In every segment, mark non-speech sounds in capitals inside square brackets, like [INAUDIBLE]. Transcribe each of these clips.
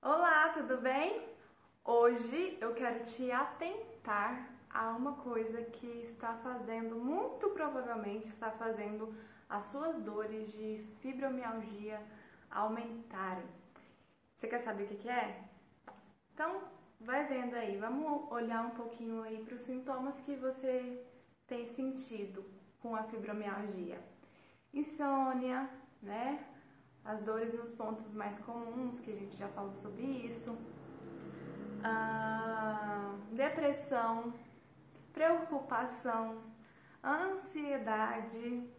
Olá, tudo bem? Hoje eu quero te atentar a uma coisa que está fazendo, muito provavelmente está fazendo as suas dores de fibromialgia aumentarem. Você quer saber o que é? Então, vai vendo aí, vamos olhar um pouquinho aí para os sintomas que você tem sentido com a fibromialgia. Insônia, né? As dores nos pontos mais comuns, que a gente já falou sobre isso, ah, depressão, preocupação, ansiedade.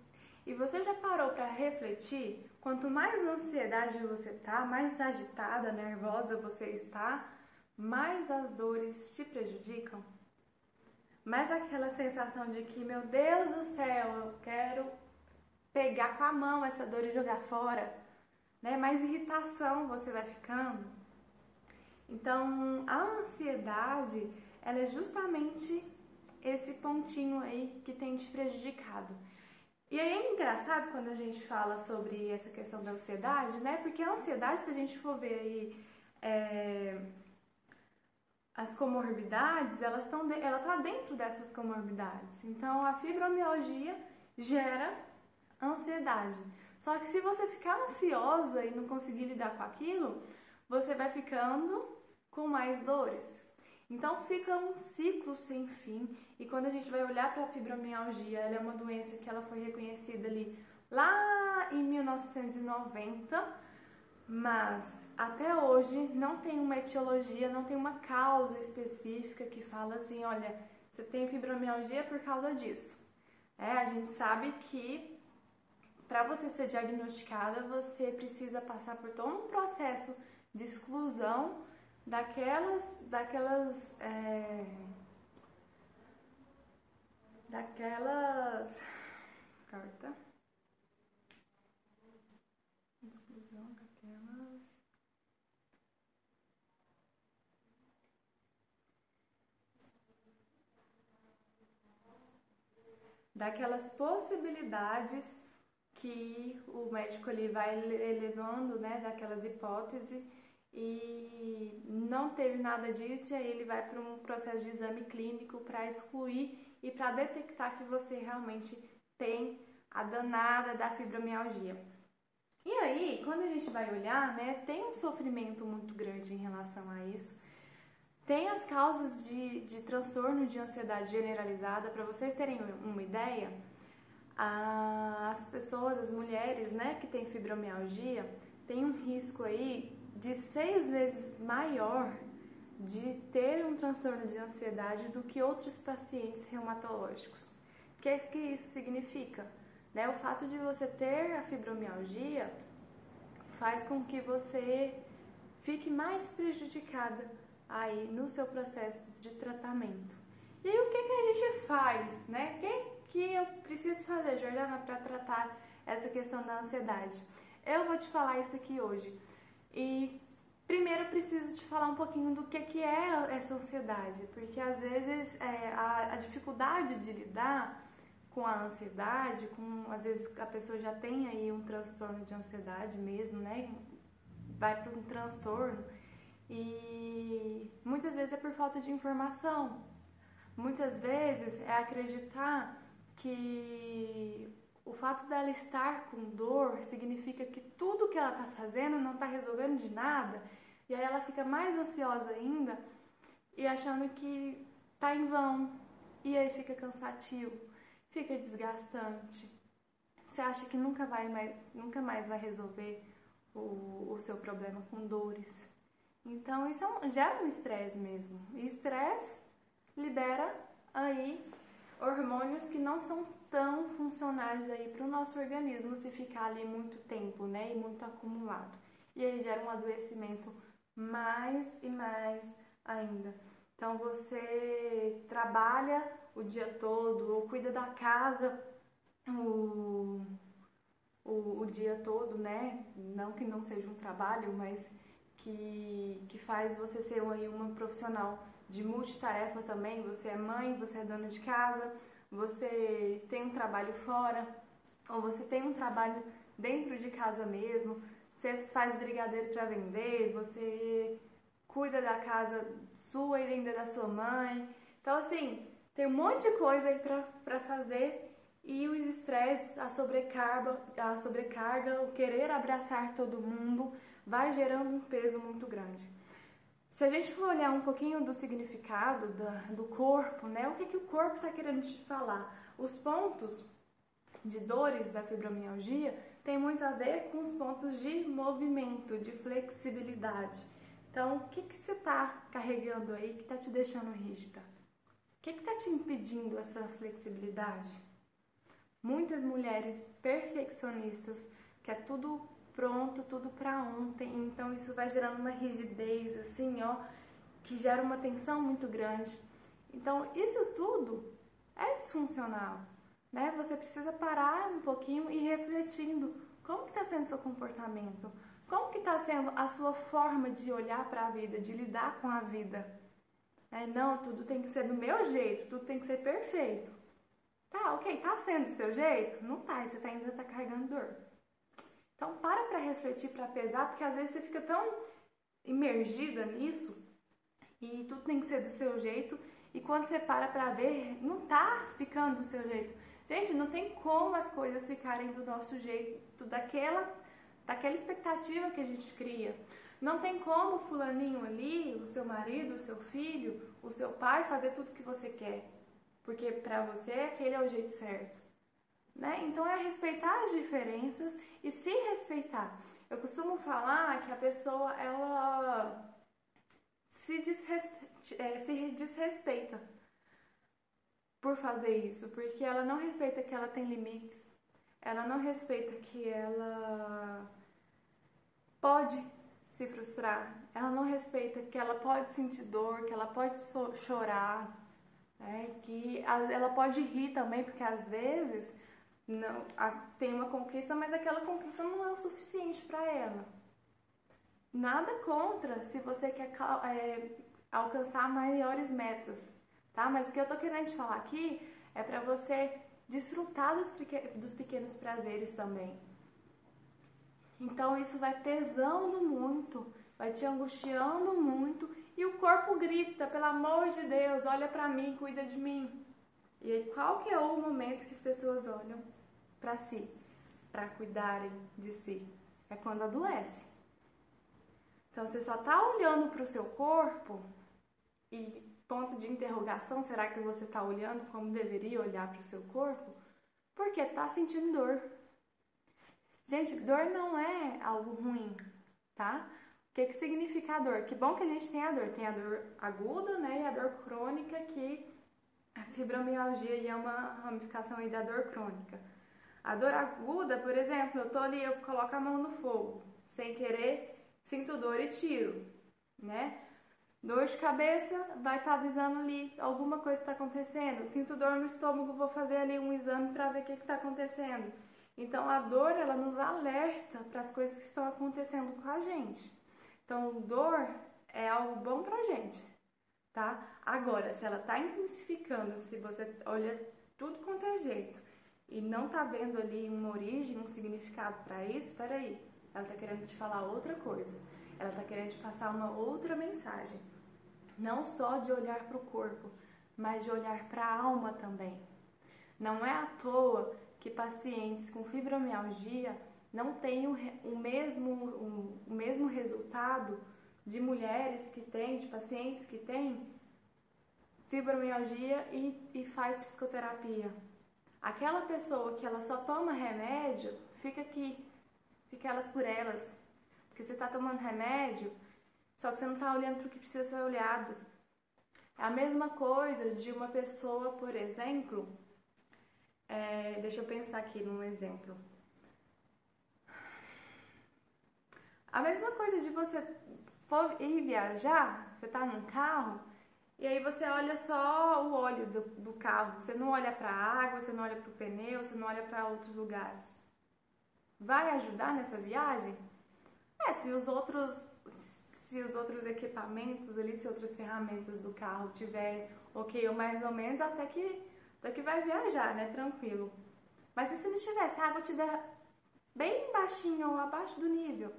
E você já parou para refletir? Quanto mais ansiedade você tá, mais agitada, nervosa você está, mais as dores te prejudicam? Mais aquela sensação de que, meu Deus do céu, eu quero pegar com a mão essa dor e jogar fora né? Mais irritação você vai ficando. Então, a ansiedade, ela é justamente esse pontinho aí que tem te prejudicado. E aí é engraçado quando a gente fala sobre essa questão da ansiedade, né? Porque a ansiedade, se a gente for ver aí é, as comorbidades, elas estão ela está dentro dessas comorbidades. Então, a fibromialgia gera ansiedade. Só que se você ficar ansiosa e não conseguir lidar com aquilo, você vai ficando com mais dores. Então fica um ciclo sem fim. E quando a gente vai olhar para a fibromialgia, ela é uma doença que ela foi reconhecida ali lá em 1990, mas até hoje não tem uma etiologia, não tem uma causa específica que fala assim, olha, você tem fibromialgia por causa disso. É, a gente sabe que para você ser diagnosticada, você precisa passar por todo um processo de exclusão daquelas, daquelas, é, daquelas, carta, exclusão daquelas, daquelas possibilidades que o médico ali vai elevando, né, daquelas hipóteses e não teve nada disso, e aí ele vai para um processo de exame clínico para excluir e para detectar que você realmente tem a danada da fibromialgia. E aí, quando a gente vai olhar, né, tem um sofrimento muito grande em relação a isso. Tem as causas de, de transtorno de ansiedade generalizada, para vocês terem uma ideia, as pessoas, as mulheres, né, que têm fibromialgia, têm um risco aí de seis vezes maior de ter um transtorno de ansiedade do que outros pacientes reumatológicos. O que, é que isso significa? Né? O fato de você ter a fibromialgia faz com que você fique mais prejudicada aí no seu processo de tratamento. E aí, o que, que a gente faz, né? Quem, que eu preciso fazer, Jordana, para tratar essa questão da ansiedade? Eu vou te falar isso aqui hoje. E primeiro eu preciso te falar um pouquinho do que, que é essa ansiedade, porque às vezes é, a, a dificuldade de lidar com a ansiedade, com às vezes a pessoa já tem aí um transtorno de ansiedade mesmo, né? Vai para um transtorno e muitas vezes é por falta de informação. Muitas vezes é acreditar que o fato dela estar com dor significa que tudo que ela está fazendo não está resolvendo de nada, e aí ela fica mais ansiosa ainda e achando que está em vão, e aí fica cansativo, fica desgastante. Você acha que nunca, vai mais, nunca mais vai resolver o, o seu problema com dores. Então isso é um, gera um estresse mesmo. E estresse libera aí hormônios que não são tão funcionais aí para o nosso organismo se ficar ali muito tempo, né, e muito acumulado. E aí gera um adoecimento mais e mais ainda. Então você trabalha o dia todo ou cuida da casa o, o, o dia todo, né? Não que não seja um trabalho, mas que, que faz você ser aí uma profissional de multitarefa também. Você é mãe, você é dona de casa, você tem um trabalho fora, ou você tem um trabalho dentro de casa mesmo, você faz brigadeiro para vender, você cuida da casa sua e ainda da sua mãe. Então, assim, tem um monte de coisa aí para fazer e os estresses, a sobrecarga, a sobrecarga, o querer abraçar todo mundo vai gerando um peso muito grande. Se a gente for olhar um pouquinho do significado do, corpo, né? O que, que o corpo está querendo te falar? Os pontos de dores da fibromialgia tem muito a ver com os pontos de movimento, de flexibilidade. Então, o que, que você está carregando aí que está te deixando rígida? O que está te impedindo essa flexibilidade? Muitas mulheres perfeccionistas, que é tudo pronto, tudo para ontem, então isso vai gerando uma rigidez assim, ó, que gera uma tensão muito grande. Então, isso tudo é disfuncional, né? Você precisa parar um pouquinho e refletindo como que está sendo seu comportamento, como que está sendo a sua forma de olhar para a vida, de lidar com a vida. É, não, tudo tem que ser do meu jeito, tudo tem que ser perfeito. Tá, ok, tá sendo do seu jeito? Não tá, você tá, ainda tá carregando dor. Então para para refletir, para pesar, porque às vezes você fica tão imergida nisso e tudo tem que ser do seu jeito e quando você para para ver, não tá ficando do seu jeito. Gente, não tem como as coisas ficarem do nosso jeito, daquela, daquela expectativa que a gente cria. Não tem como o fulaninho ali, o seu marido, o seu filho, o seu pai fazer tudo que você quer porque para você aquele é o jeito certo. Né? Então é respeitar as diferenças e se respeitar. Eu costumo falar que a pessoa ela se, desrespe... é, se desrespeita por fazer isso, porque ela não respeita que ela tem limites, ela não respeita que ela pode se frustrar, ela não respeita que ela pode sentir dor, que ela pode chorar, é, que ela pode rir também, porque às vezes não, a, tem uma conquista, mas aquela conquista não é o suficiente para ela. Nada contra se você quer é, alcançar maiores metas, tá? Mas o que eu tô querendo te falar aqui é para você desfrutar dos, dos pequenos prazeres também. Então isso vai pesando muito, vai te angustiando muito e o corpo grita, pelo amor de Deus, olha para mim, cuida de mim. E aí, qual que é o momento que as pessoas olham para si, para cuidarem de si? É quando adoece. Então, você só está olhando para o seu corpo e ponto de interrogação, será que você está olhando como deveria olhar para o seu corpo? Porque está sentindo dor. Gente, dor não é algo ruim, tá? O que, que significa a dor? Que bom que a gente tem a dor. Tem a dor aguda né, e a dor crônica, que a fibromialgia é uma ramificação aí da dor crônica. A dor aguda, por exemplo, eu tô ali, eu coloco a mão no fogo, sem querer, sinto dor e tiro, né? Dor de cabeça, vai estar tá avisando ali alguma coisa está acontecendo. Sinto dor no estômago, vou fazer ali um exame para ver o que está acontecendo. Então a dor ela nos alerta para as coisas que estão acontecendo com a gente. Então, dor é algo bom pra gente, tá? Agora, se ela tá intensificando, se você olha tudo quanto é jeito e não tá vendo ali uma origem, um significado para isso, peraí, ela tá querendo te falar outra coisa. Ela tá querendo te passar uma outra mensagem. Não só de olhar para o corpo, mas de olhar para a alma também. Não é à toa que pacientes com fibromialgia não tem o, mesmo, o, mesmo resultado de mulheres que têm, de pacientes que têm fibromialgia e, e faz psicoterapia. Aquela pessoa que ela só toma remédio, fica aqui, fica elas por elas. Porque você está tomando remédio, só que você não está olhando para o que precisa ser olhado. É a mesma coisa de uma pessoa, por exemplo, é, deixa eu pensar aqui num exemplo. A mesma coisa de você for ir viajar, você tá num carro, e aí você olha só o óleo do, do carro, você não olha para a água, você não olha para o pneu, você não olha para outros lugares. Vai ajudar nessa viagem? É, se os outros se os outros equipamentos ali, se outras ferramentas do carro tiver ok ou mais ou menos, até que, até que vai viajar, né? Tranquilo. Mas e se não tiver, se a água tiver bem baixinha ou abaixo do nível?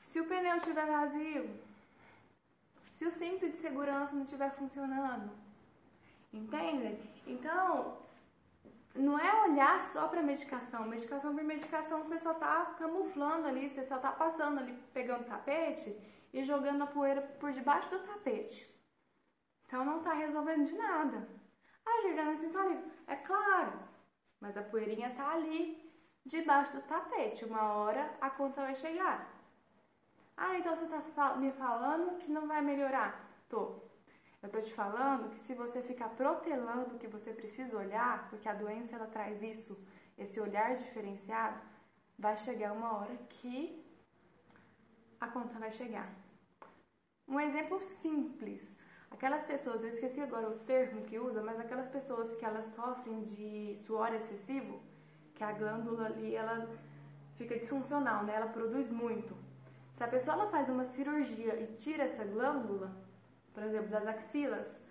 Se o pneu estiver vazio, se o cinto de segurança não estiver funcionando, entende? Então, não é olhar só para medicação. Medicação por medicação, você só está camuflando ali, você só está passando ali, pegando tapete e jogando a poeira por debaixo do tapete. Então não está resolvendo de nada. Ah, Jordana, sinto alívio. É claro, mas a poeirinha está ali, debaixo do tapete. Uma hora a conta vai chegar. Ah, então você está me falando que não vai melhorar? Tô. Eu tô te falando que se você ficar protelando que você precisa olhar, porque a doença ela traz isso, esse olhar diferenciado, vai chegar uma hora que a conta vai chegar. Um exemplo simples. Aquelas pessoas, eu esqueci agora o termo que usa, mas aquelas pessoas que elas sofrem de suor excessivo, que a glândula ali ela fica disfuncional, né? Ela produz muito. Se a pessoa ela faz uma cirurgia e tira essa glândula, por exemplo, das axilas,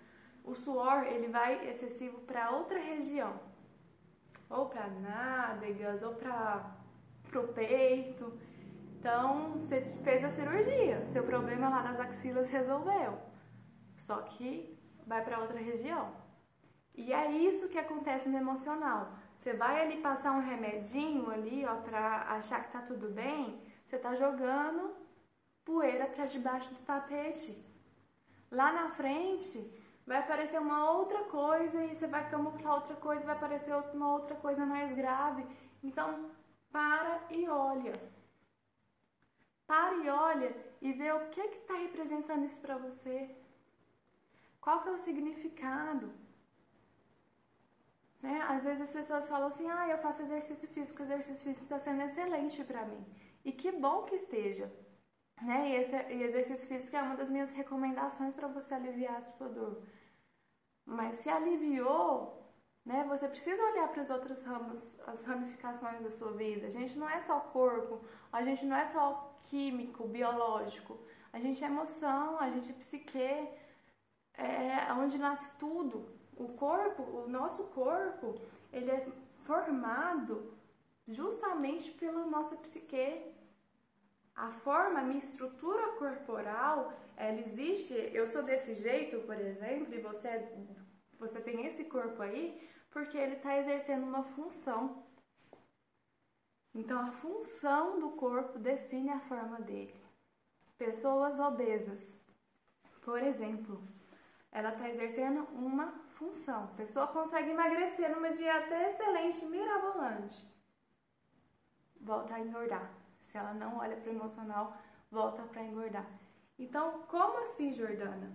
o suor ele vai excessivo para outra região, ou para nádegas, ou para o peito. Então, você fez a cirurgia, seu problema lá nas axilas resolveu. Só que vai para outra região. E é isso que acontece no emocional. Você vai ali passar um remedinho ali, ó, para achar que tá tudo bem, você tá jogando poeira para debaixo do tapete. Lá na frente vai aparecer uma outra coisa e você vai camuflar outra coisa, vai aparecer uma outra coisa mais grave. Então, para e olha. Para e olha e vê o que está representando isso para você. Qual que é o significado? Né? Às vezes as pessoas falam assim, ah, eu faço exercício físico, o exercício físico está sendo excelente para mim. E que bom que esteja. Né? E, esse e exercício físico é uma das minhas recomendações para você aliviar a sua dor. Mas se aliviou, né, você precisa olhar para as outras ramos, as ramificações da sua vida. A gente não é só corpo, a gente não é só químico, biológico. A gente é emoção, a gente é psique, é onde nasce tudo. O corpo, o nosso corpo, ele é formado justamente pela nossa psique, a forma, a minha estrutura corporal, ela existe. Eu sou desse jeito, por exemplo, e você, é, você tem esse corpo aí, porque ele está exercendo uma função. Então, a função do corpo define a forma dele. Pessoas obesas, por exemplo, ela está exercendo uma função. A pessoa consegue emagrecer numa dieta excelente, mirabolante, volta a engordar se ela não olha para o emocional, volta para engordar. Então, como assim, Jordana?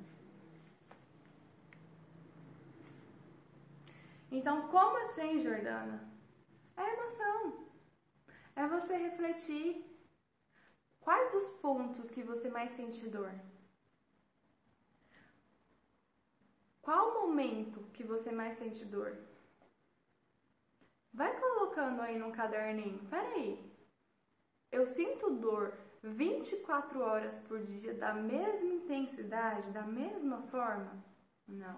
Então, como assim, Jordana? É emoção. É você refletir quais os pontos que você mais sente dor. Qual o momento que você mais sente dor? Vai colocando aí no caderninho. Peraí, eu sinto dor 24 horas por dia da mesma intensidade, da mesma forma? Não.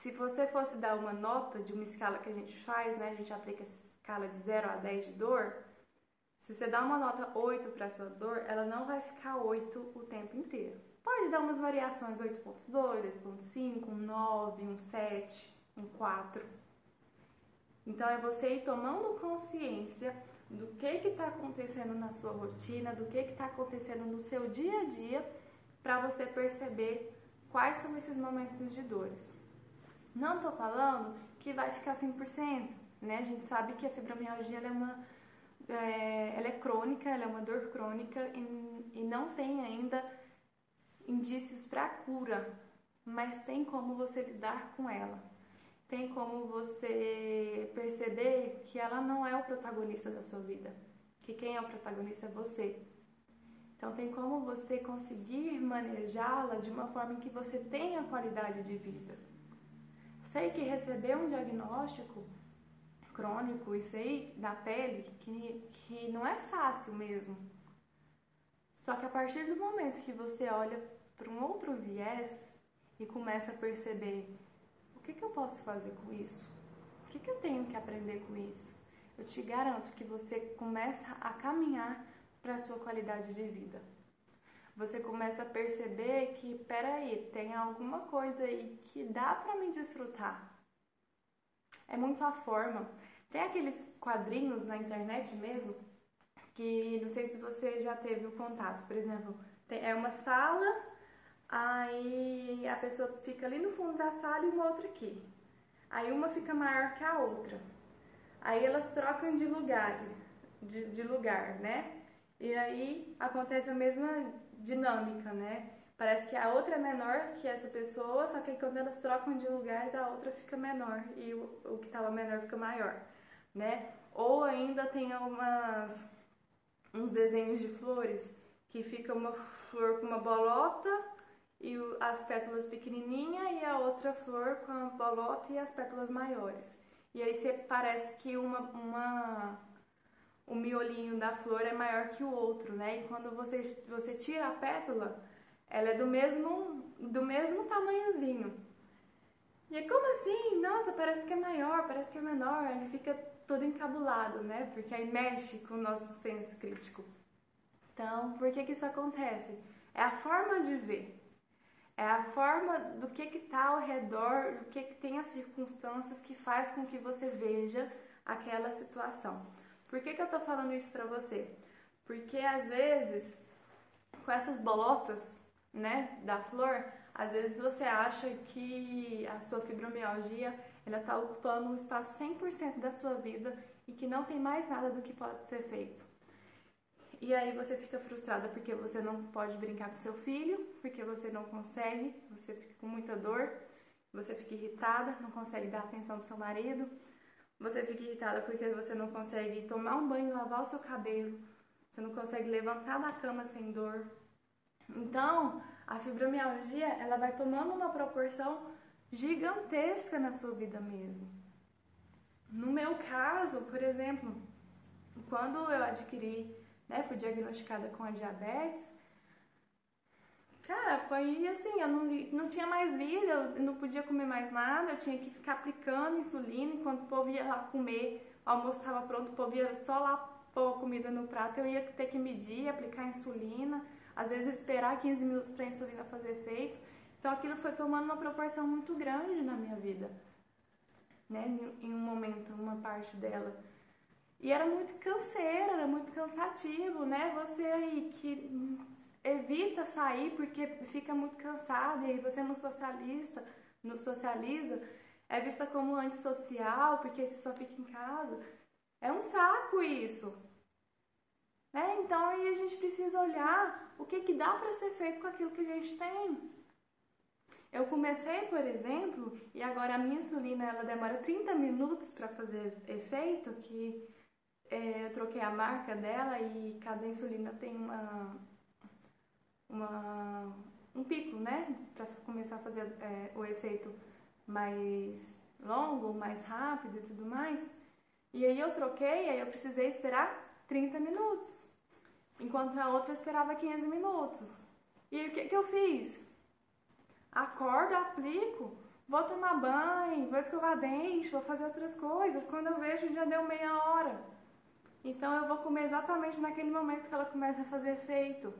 Se você fosse dar uma nota de uma escala que a gente faz, né, a gente aplica essa escala de 0 a 10 de dor, se você dá uma nota 8 para sua dor, ela não vai ficar 8 o tempo inteiro. Pode dar umas variações 8.2, 8.5, um 9, um 7, um 4. Então é você ir tomando consciência do que está acontecendo na sua rotina, do que está acontecendo no seu dia a dia, para você perceber quais são esses momentos de dores. Não estou falando que vai ficar 100%, né? A gente sabe que a fibromialgia é uma é, ela é crônica, ela é uma dor crônica e, e não tem ainda indícios para cura, mas tem como você lidar com ela tem como você perceber que ela não é o protagonista da sua vida, que quem é o protagonista é você. Então tem como você conseguir manejá-la de uma forma em que você tenha qualidade de vida. Sei que receber um diagnóstico crônico, isso aí da pele, que, que não é fácil mesmo. Só que a partir do momento que você olha para um outro viés e começa a perceber que, que eu posso fazer com isso? O que, que eu tenho que aprender com isso? eu te garanto que você começa a caminhar para a sua qualidade de vida. Você começa a perceber que, peraí, tem alguma coisa aí que dá para me desfrutar. É muito a forma. Tem aqueles quadrinhos na internet mesmo que não sei se você já teve o contato. Por exemplo, tem, é uma sala, aí a pessoa fica ali no fundo da sala e uma outra aqui. Aí uma fica maior que a outra. Aí elas trocam de lugar, de, de lugar, né? E aí acontece a mesma dinâmica, né? Parece que a outra é menor que essa pessoa, só que quando elas trocam de lugares, a outra fica menor e o, o que estava menor fica maior, né? Ou ainda tem algumas uns desenhos de flores que fica uma flor com uma bolota e as pétalas pequenininha e a outra flor com a bolota e as pétalas maiores. E aí você parece que uma, uma o miolinho da flor é maior que o outro, né? E quando você, você tira a pétala, ela é do mesmo, do mesmo tamanhozinho. E é como assim? Nossa, parece que é maior, parece que é menor. Aí fica todo encabulado, né? Porque aí mexe com o nosso senso crítico. Então, por que que isso acontece? É a forma de ver. É a forma do que está ao redor, do que, que tem as circunstâncias que faz com que você veja aquela situação. Por que, que eu estou falando isso para você? Porque às vezes, com essas bolotas né, da flor, às vezes você acha que a sua fibromialgia ela está ocupando um espaço 100% da sua vida e que não tem mais nada do que pode ser feito. E aí você fica frustrada porque você não pode brincar com seu filho, porque você não consegue, você fica com muita dor, você fica irritada, não consegue dar atenção do seu marido, você fica irritada porque você não consegue tomar um banho, lavar o seu cabelo, você não consegue levantar da cama sem dor. Então, a fibromialgia, ela vai tomando uma proporção gigantesca na sua vida mesmo. No meu caso, por exemplo, quando eu adquiri né, fui diagnosticada com a diabetes, cara, foi assim, eu não, não tinha mais vida, eu não podia comer mais nada, eu tinha que ficar aplicando insulina enquanto o povo ia lá comer, o almoço estava pronto, o povo ia só lá pôr a comida no prato, eu ia ter que medir, aplicar insulina, às vezes esperar 15 minutos para a insulina fazer efeito. Então aquilo foi tomando uma proporção muito grande na minha vida, né, em um momento, uma parte dela. E era muito canseiro, era muito cansativo, né? Você aí que evita sair porque fica muito cansado e aí você não socialista, não socializa, é vista como antissocial porque você só fica em casa. É um saco isso. Né? Então aí a gente precisa olhar o que, que dá para ser feito com aquilo que a gente tem. Eu comecei, por exemplo, e agora a minha insulina ela demora 30 minutos para fazer efeito, que é, eu troquei a marca dela e cada insulina tem uma, uma um pico, né? Para começar a fazer é, o efeito mais longo, mais rápido e tudo mais. E aí eu troquei, aí eu precisei esperar 30 minutos, enquanto a outra esperava 15 minutos. E aí o que, que eu fiz? Acordo, aplico, vou tomar banho, vou escovar dente, vou fazer outras coisas. Quando eu vejo, já deu meia hora. Então eu vou comer exatamente naquele momento que ela começa a fazer efeito.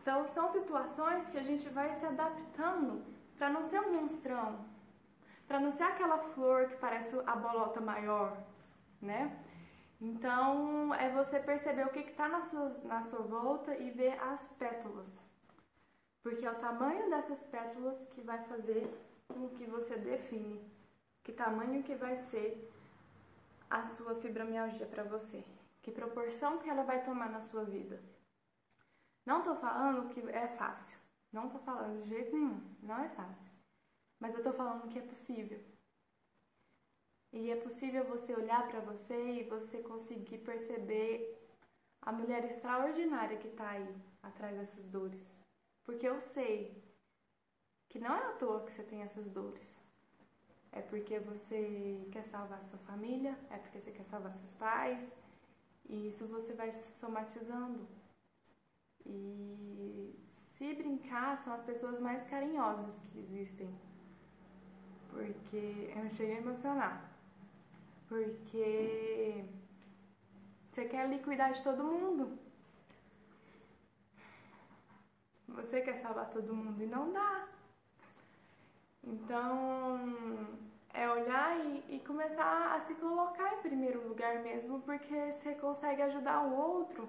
Então são situações que a gente vai se adaptando para não ser um monstrão, para não ser aquela flor que parece a bolota maior, né? Então é você perceber o que está na sua, na sua volta e ver as pétalas. Porque é o tamanho dessas pétalas que vai fazer com que você define que tamanho que vai ser a sua fibromialgia para você? Que proporção que ela vai tomar na sua vida? Não estou falando que é fácil. Não estou falando de jeito nenhum. Não é fácil. Mas eu estou falando que é possível. E é possível você olhar para você e você conseguir perceber a mulher extraordinária que está aí atrás dessas dores. Porque eu sei que não é à toa que você tem essas dores é porque você quer salvar sua família, é porque você quer salvar seus pais, e isso você vai somatizando. E se brincar, são as pessoas mais carinhosas que existem. Porque eu cheguei a emocionar. Porque você quer ali cuidar de todo mundo. Você quer salvar todo mundo e não dá. Então, é olhar e, e, começar a se colocar em primeiro lugar mesmo, porque você consegue ajudar o outro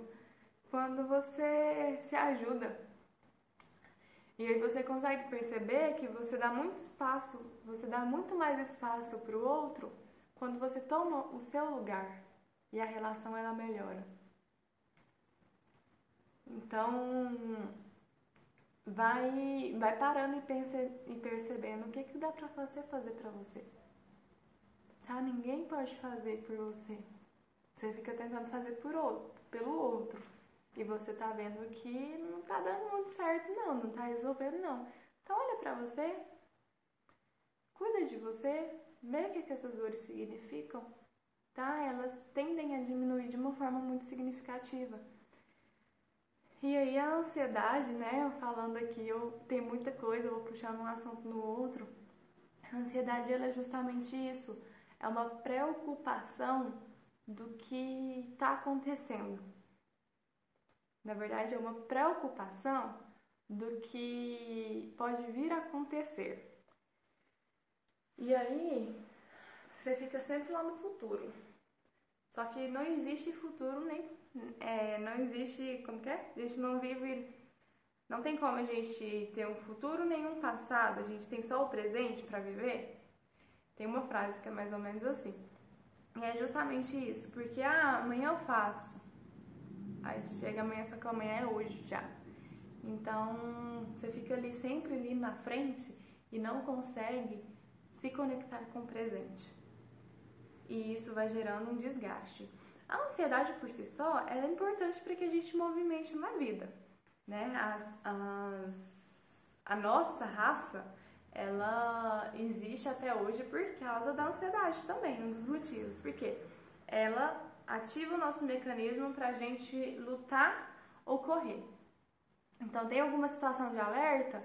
quando você se ajuda. E aí você consegue perceber que você dá muito espaço, você dá muito mais espaço para o outro quando você toma o seu lugar e a relação ela melhora. Então, vai, vai parando e, pense, e percebendo o que, que dá para você fazer para você. Tá? Ninguém pode fazer por você. Você fica tentando fazer por outro, pelo outro. E você tá vendo que não tá dando muito certo, não, não tá resolvendo, não. Então, olha para você, cuida de você, vê o que, que essas dores significam, tá? Elas tendem a diminuir de uma forma muito significativa. E aí a ansiedade, né? Falando aqui, eu tenho muita coisa, eu vou puxar um assunto no outro. A ansiedade ela é justamente isso, é uma preocupação do que está acontecendo. Na verdade, é uma preocupação do que pode vir a acontecer. E aí, você fica sempre lá no futuro. Só que não existe futuro nem. É, não existe. Como que é? A gente não vive. Não tem como a gente ter um futuro nem um passado. A gente tem só o presente para viver. Tem uma frase que é mais ou menos assim. E é justamente isso, porque ah, amanhã eu faço. Aí chega amanhã, só que amanhã é hoje já. Então você fica ali sempre ali na frente e não consegue se conectar com o presente. E isso vai gerando um desgaste. A ansiedade por si só é importante para que a gente movimente na vida. Né? As, as, a nossa raça ela existe até hoje por causa da ansiedade também, um dos motivos. Porque ela ativa o nosso mecanismo para a gente lutar ou correr. Então, tem alguma situação de alerta,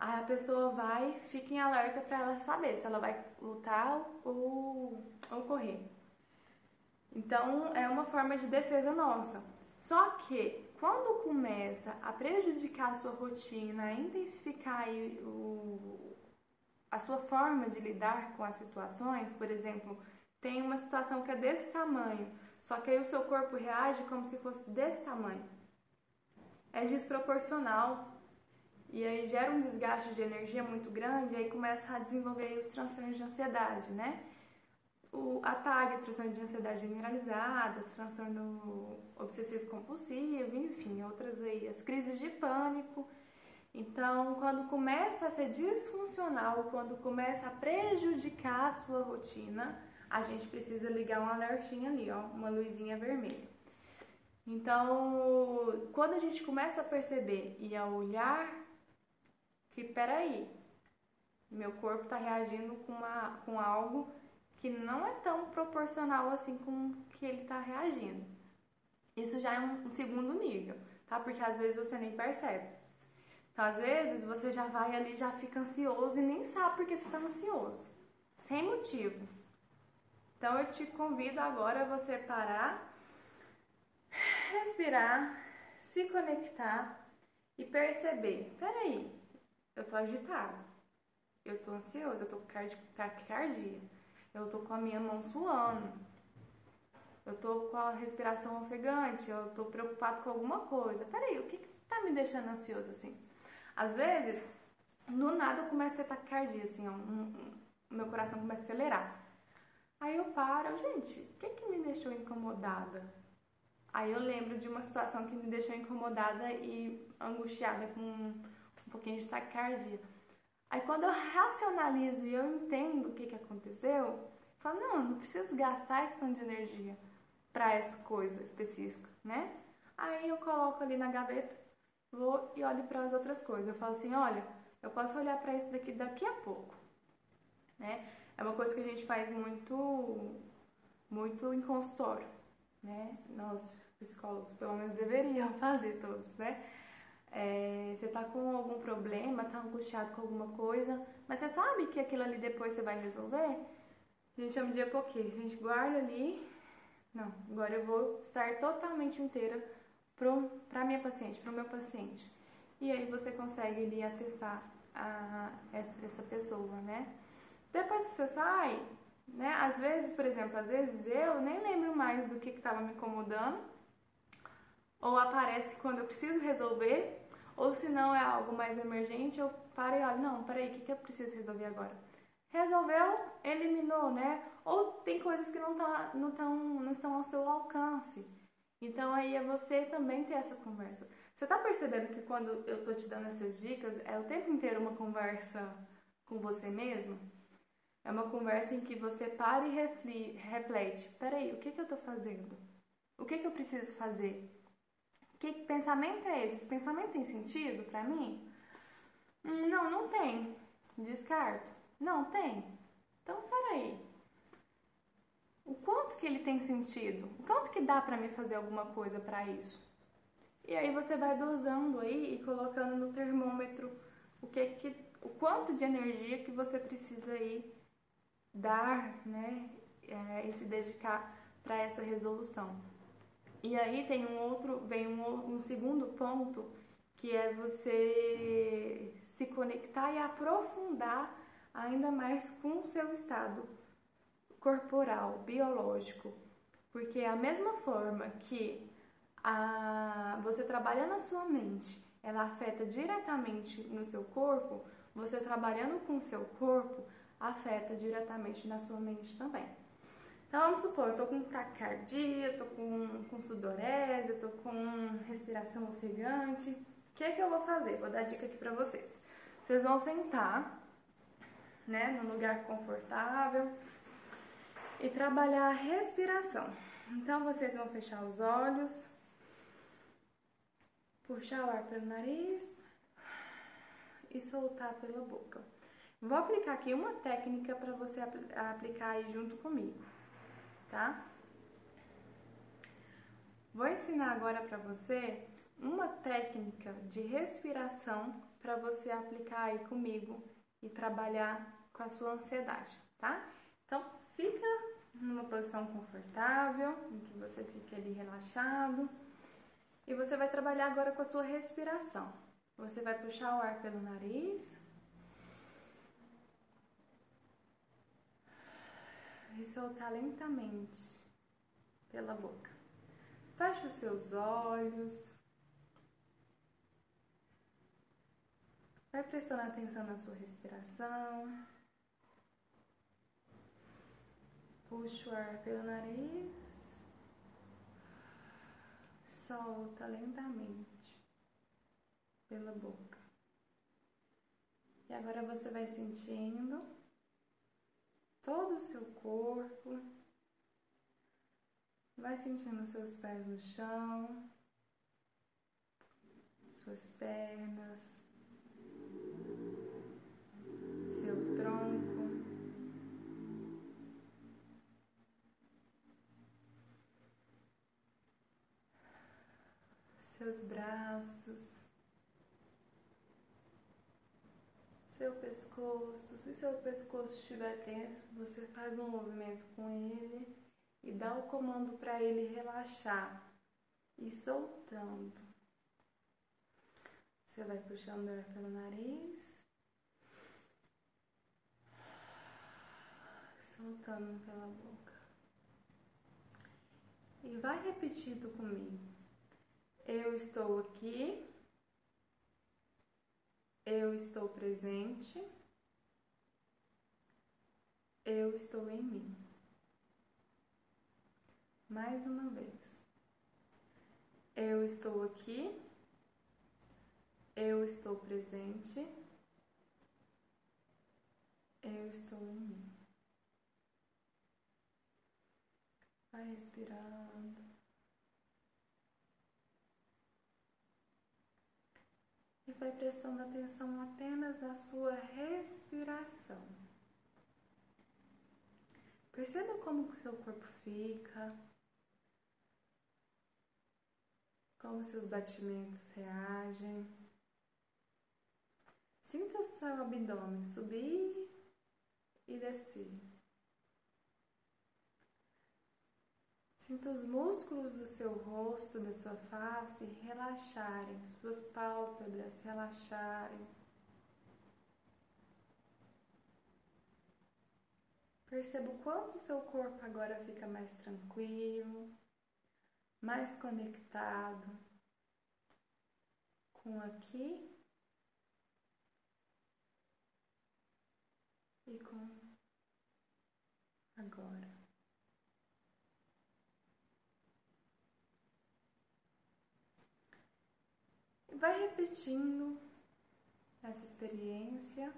a pessoa vai, fica em alerta para ela saber se ela vai lutar ou, ou correr. Então, é uma forma de defesa nossa. Só que, quando começa a prejudicar a sua rotina, a intensificar o, a sua forma de lidar com as situações, por exemplo, tem uma situação que é desse tamanho, só que aí o seu corpo reage como se fosse desse tamanho. É desproporcional. E aí gera um desgaste de energia muito grande, aí começa a desenvolver os transtornos de ansiedade, né? O, a TAG, transtorno de ansiedade generalizada, transtorno obsessivo compulsivo, enfim, outras aí, as crises de pânico. Então, quando começa a ser disfuncional, quando começa a prejudicar a sua rotina, a gente precisa ligar um alertinho ali, ó, uma luzinha vermelha. Então, quando a gente começa a perceber e a olhar que, peraí, meu corpo está reagindo com, uma, com algo que não é tão proporcional assim com que ele está reagindo. Isso já é um, um segundo nível, tá? Porque às vezes você nem percebe. Então, às vezes você já vai ali, já fica ansioso e nem sabe porque você está ansioso, sem motivo. Então eu te convido agora a você parar, respirar, se conectar e perceber: peraí, eu tô agitado, eu tô ansioso, eu tô com taquicardia, eu tô com a minha mão suando, eu tô com a respiração ofegante, eu tô preocupado com alguma coisa. Peraí, o que, que tá me deixando ansioso assim? Às vezes, do nada eu começo a ter taquicardia, assim, ó, um, um, meu coração começa a acelerar. Aí eu paro, gente, o que, que me deixou incomodada? Aí eu lembro de uma situação que me deixou incomodada e angustiada com um, pouquinho de taquicardia. Aí quando eu racionalizo e eu entendo o que, que aconteceu, eu falo, não, eu não preciso gastar esse tanto de energia para essa coisa específica, né? Aí eu coloco ali na gaveta, vou e olho para as outras coisas. Eu falo assim, olha, eu posso olhar para isso daqui daqui a pouco, né? É uma coisa que a gente faz muito, muito em consultório, né? Nós psicólogos, pelo menos, deveriam [LAUGHS] fazer todos, né? É, você tá com algum problema, tá angustiado com alguma coisa, mas você sabe que aquilo ali depois você vai resolver? A gente chama de epoquê. A gente guarda ali. Não, agora eu vou estar totalmente inteira para minha paciente, para o meu paciente. E aí você consegue ali acessar a, essa, essa pessoa, né? Depois que você sai, né? Às vezes, por exemplo, às vezes eu nem lembro mais do que estava me incomodando, ou aparece quando eu preciso resolver, ou se não é algo mais emergente, eu paro e olho, não, peraí, o que, que eu preciso resolver agora? Resolveu, eliminou, né? Ou tem coisas que não, tá, não, tão, não estão ao seu alcance. Então aí é você também ter essa conversa. Você tá percebendo que quando eu tô te dando essas dicas, é o tempo inteiro uma conversa com você mesmo? É uma conversa em que você para e reflete, reflete peraí, o que, que eu tô fazendo? O que, que eu preciso fazer? Que pensamento é esse? Esse pensamento tem sentido para mim? Hum, não, não tem. Descarto. Não, tem. Então, peraí. O quanto que ele tem sentido? O quanto que dá para me fazer alguma coisa para isso? E aí você vai dosando aí e colocando no termômetro o que que o quanto de energia que você precisa aí dar, né, é, e se dedicar para essa resolução. E aí tem um outro, vem um, um segundo ponto que é você se conectar e aprofundar ainda mais com o seu estado corporal, biológico. Porque a mesma forma que a, você trabalha na sua mente, ela afeta diretamente no seu corpo, você trabalhando com o seu corpo, afeta diretamente na sua mente também. Então vamos supor, eu tô com taquicardia, tô com, com sudorese, tô com respiração ofegante. O que é que eu vou fazer? Vou dar dica aqui pra vocês. Vocês vão sentar, né, num lugar confortável e trabalhar a respiração. Então vocês vão fechar os olhos, puxar o ar pelo nariz e soltar pela boca. Vou aplicar aqui uma técnica para você aplicar aí junto comigo, tá? Vou ensinar agora para você uma técnica de respiração para você aplicar aí comigo e trabalhar com a sua ansiedade, tá? Então, fica numa posição confortável, em que você fique ali relaxado. E você vai trabalhar agora com a sua respiração. Você vai puxar o ar pelo nariz. E soltar lentamente pela boca. Feche os seus olhos. Vai prestando atenção na sua respiração. Puxa o ar pelo nariz. Solta lentamente pela boca. E agora você vai sentindo todo o seu corpo. Vai sentindo seus pés no chão, suas pernas, seu tronco. Seus braços, seu pescoço. Se seu pescoço estiver tenso, você faz um movimento com ele e dá o comando para ele relaxar e soltando. Você vai puxando ar pelo nariz, soltando pela boca. E vai repetindo comigo. Eu estou aqui. Eu estou presente. Eu estou em mim. Mais uma vez. Eu estou aqui. Eu estou presente. Eu estou em mim. Vai respirando. E vai prestando atenção apenas na sua respiração. Perceba como o seu corpo fica, como seus batimentos reagem. Sinta seu abdômen subir e descer. Sinta os músculos do seu rosto, da sua face relaxarem, suas pálpebras relaxarem. Perceba o quanto o seu corpo agora fica mais tranquilo, mais conectado com aqui e com agora. E vai repetindo essa experiência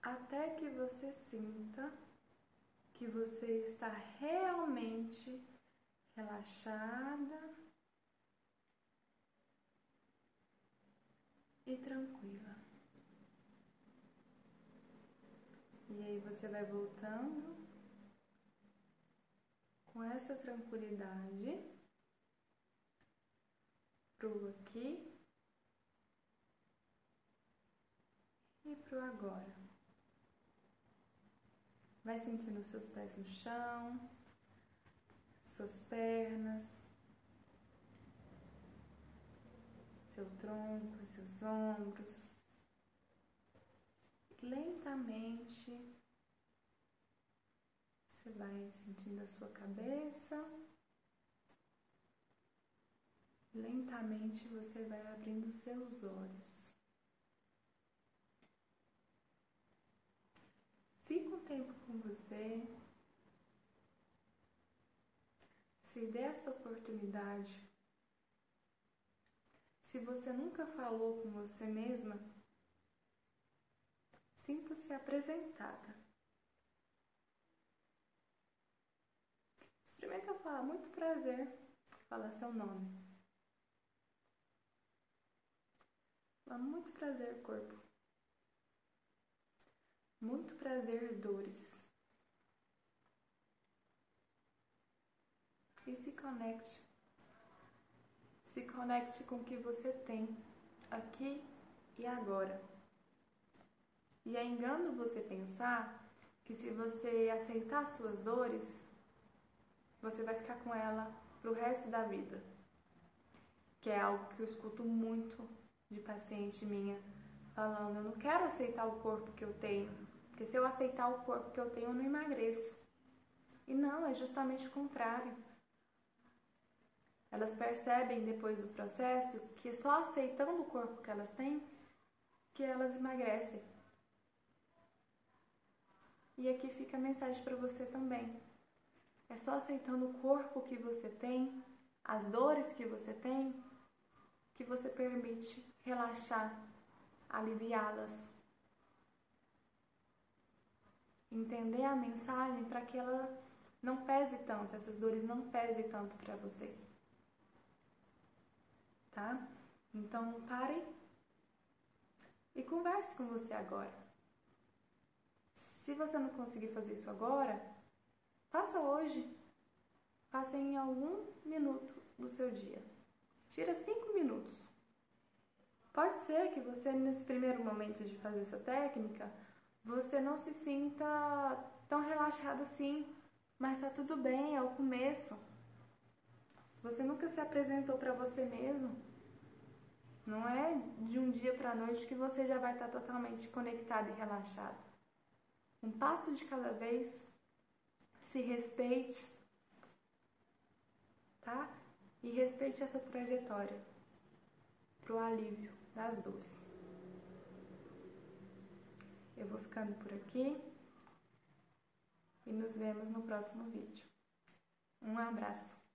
até que você sinta que você está realmente relaxada e tranquila. E aí você vai voltando com essa tranquilidade pro aqui e pro agora. Vai sentindo os seus pés no chão, suas pernas, seu tronco, seus ombros. Lentamente você vai sentindo a sua cabeça. Lentamente você vai abrindo seus olhos. Tempo com você. Se dê essa oportunidade. Se você nunca falou com você mesma, sinta-se apresentada. Experimenta falar muito prazer, falar seu nome. Fala muito prazer, corpo. Muito prazer, dores. E se conecte. Se conecte com o que você tem aqui e agora. E é engano você pensar que se você aceitar suas dores, você vai ficar com ela pro resto da vida. Que é algo que eu escuto muito de paciente minha falando, eu não quero aceitar o corpo que eu tenho, porque se eu aceitar o corpo que eu tenho, eu não emagreço. E não, é justamente o contrário. Elas percebem depois do processo que só aceitando o corpo que elas têm, que elas emagrecem. E aqui fica a mensagem para você também. É só aceitando o corpo que você tem, as dores que você tem, que você permite relaxar aliviá-las. Entender a mensagem para que ela não pese tanto, essas dores não pese tanto para você. Tá? Então pare e converse com você agora. Se você não conseguir fazer isso agora, faça hoje. Faça em algum minuto do seu dia. Tira cinco minutos. Pode ser que você, nesse primeiro momento de fazer essa técnica, você não se sinta tão relaxado assim, mas tá tudo bem, é o começo. Você nunca se apresentou para você mesmo. Não é de um dia para noite que você já vai estar tá totalmente conectado e relaxado. Um passo de cada vez. Se respeite, tá? E respeite essa trajetória pro alívio das dores. Eu vou ficando por aqui e nos vemos no próximo vídeo. Um abraço!